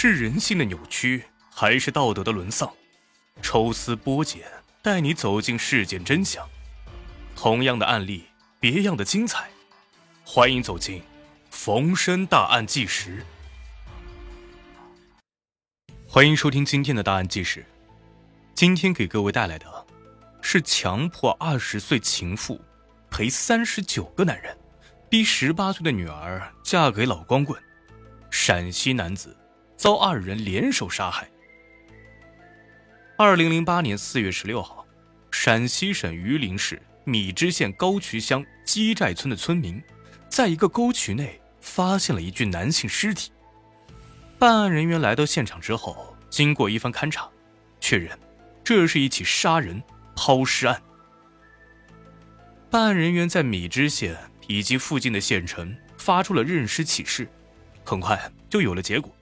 是人性的扭曲，还是道德的沦丧？抽丝剥茧，带你走进事件真相。同样的案例，别样的精彩。欢迎走进《逢申大案纪实》。欢迎收听今天的《大案纪实》。今天给各位带来的，是强迫二十岁情妇陪三十九个男人，逼十八岁的女儿嫁给老光棍。陕西男子。遭二人联手杀害。二零零八年四月十六号，陕西省榆林市米脂县高渠乡鸡寨村的村民，在一个沟渠内发现了一具男性尸体。办案人员来到现场之后，经过一番勘查，确认这是一起杀人抛尸案。办案人员在米脂县以及附近的县城发出了认尸启事，很快就有了结果。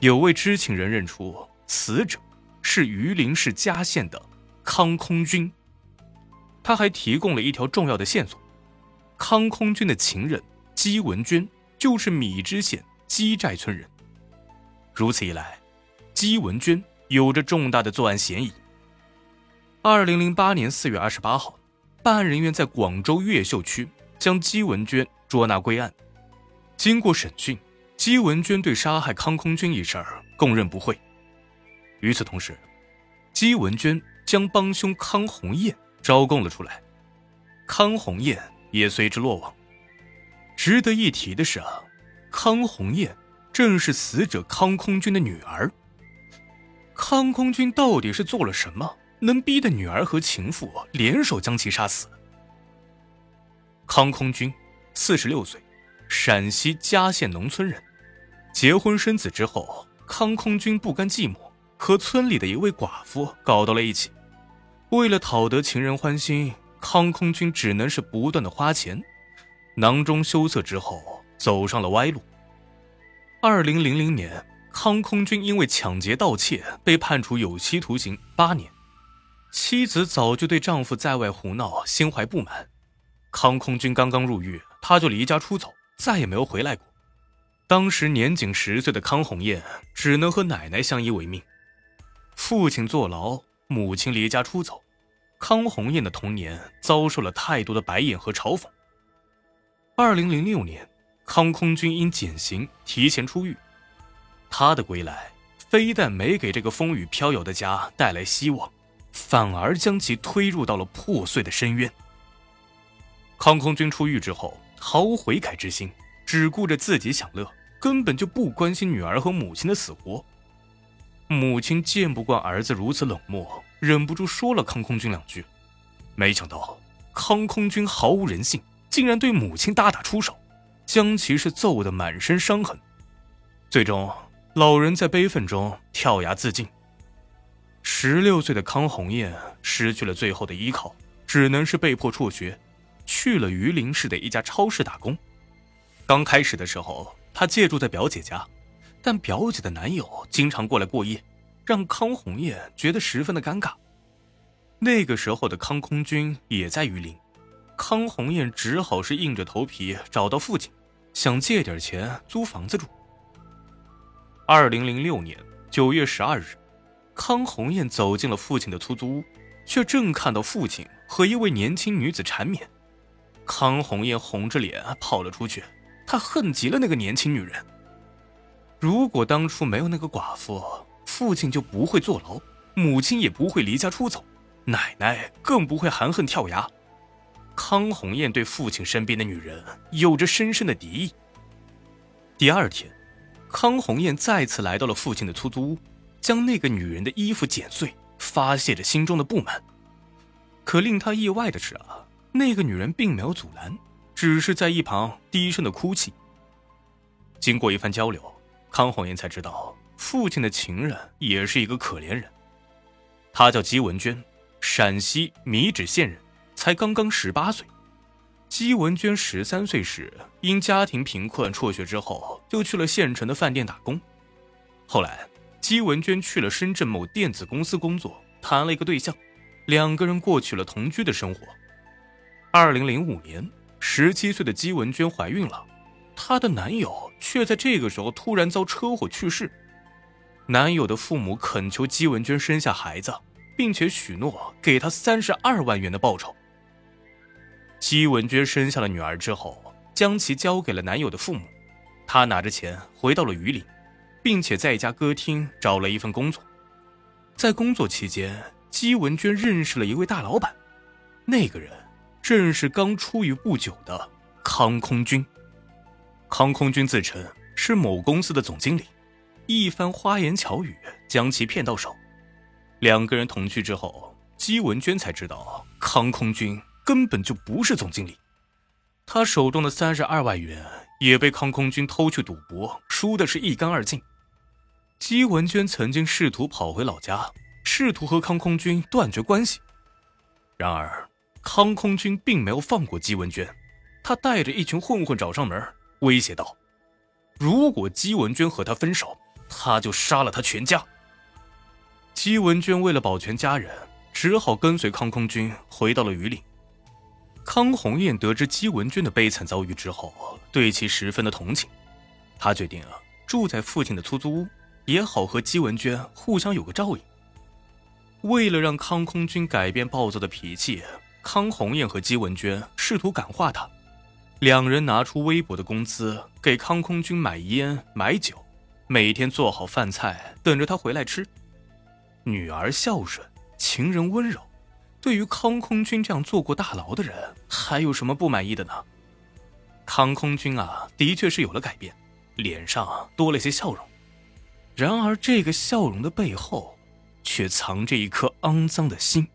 有位知情人认出死者是榆林市嘉县的康空军，他还提供了一条重要的线索：康空军的情人姬文娟就是米脂县姬寨村人。如此一来，姬文娟有着重大的作案嫌疑。二零零八年四月二十八号，办案人员在广州越秀区将姬文娟捉拿归案，经过审讯。姬文娟对杀害康空军一事供认不讳。与此同时，姬文娟将帮凶康红艳招供了出来，康红艳也随之落网。值得一提的是啊，康红艳正是死者康空军的女儿。康空军到底是做了什么，能逼得女儿和情妇联手将其杀死？康空军，四十六岁，陕西嘉县农村人。结婚生子之后，康空军不甘寂寞，和村里的一位寡妇搞到了一起。为了讨得情人欢心，康空军只能是不断的花钱，囊中羞涩之后，走上了歪路。二零零零年，康空军因为抢劫盗窃被判处有期徒刑八年，妻子早就对丈夫在外胡闹心怀不满，康空军刚刚入狱，他就离家出走，再也没有回来过。当时年仅十岁的康红艳只能和奶奶相依为命，父亲坐牢，母亲离家出走，康红艳的童年遭受了太多的白眼和嘲讽。二零零六年，康空军因减刑提前出狱，他的归来非但没给这个风雨飘摇的家带来希望，反而将其推入到了破碎的深渊。康空军出狱之后，毫无悔改之心，只顾着自己享乐。根本就不关心女儿和母亲的死活。母亲见不惯儿子如此冷漠，忍不住说了康空军两句。没想到康空军毫无人性，竟然对母亲大打出手，将其是揍得满身伤痕。最终，老人在悲愤中跳崖自尽。十六岁的康红艳失去了最后的依靠，只能是被迫辍学，去了榆林市的一家超市打工。刚开始的时候。她借住在表姐家，但表姐的男友经常过来过夜，让康红艳觉得十分的尴尬。那个时候的康空军也在榆林，康红艳只好是硬着头皮找到父亲，想借点钱租房子住。二零零六年九月十二日，康红艳走进了父亲的出租屋，却正看到父亲和一位年轻女子缠绵，康红艳红着脸跑了出去。他恨极了那个年轻女人。如果当初没有那个寡妇，父亲就不会坐牢，母亲也不会离家出走，奶奶更不会含恨跳崖。康红艳对父亲身边的女人有着深深的敌意。第二天，康红艳再次来到了父亲的出租屋，将那个女人的衣服剪碎，发泄着心中的不满。可令他意外的是啊，那个女人并没有阻拦。只是在一旁低声的哭泣。经过一番交流，康红艳才知道父亲的情人也是一个可怜人。他叫姬文娟，陕西米脂县人，才刚刚十八岁。姬文娟十三岁时因家庭贫困辍学之后，就去了县城的饭店打工。后来，姬文娟去了深圳某电子公司工作，谈了一个对象，两个人过起了同居的生活。二零零五年。十七岁的姬文娟怀孕了，她的男友却在这个时候突然遭车祸去世。男友的父母恳求姬文娟生下孩子，并且许诺给她三十二万元的报酬。姬文娟生下了女儿之后，将其交给了男友的父母。她拿着钱回到了榆林，并且在一家歌厅找了一份工作。在工作期间，姬文娟认识了一位大老板，那个人正是刚出狱不久的康空军。康空军自称是某公司的总经理，一番花言巧语将其骗到手。两个人同居之后，姬文娟才知道康空军。根本就不是总经理，他手中的三十二万元也被康空军偷去赌博，输的是一干二净。姬文娟曾经试图跑回老家，试图和康空军断绝关系，然而康空军并没有放过姬文娟，他带着一群混混找上门，威胁道：“如果姬文娟和他分手，他就杀了他全家。”姬文娟为了保全家人，只好跟随康空军回到了榆林。康红艳得知姬文娟的悲惨遭遇之后，对其十分的同情。他决定啊，住在父亲的出租屋，也好和姬文娟互相有个照应。为了让康空军改变暴躁的脾气，康红艳和姬文娟试图感化他。两人拿出微薄的工资给康空军买烟买酒，每天做好饭菜等着他回来吃。女儿孝顺，情人温柔。对于康空军这样坐过大牢的人，还有什么不满意的呢？康空军啊，的确是有了改变，脸上多了些笑容。然而，这个笑容的背后，却藏着一颗肮脏的心。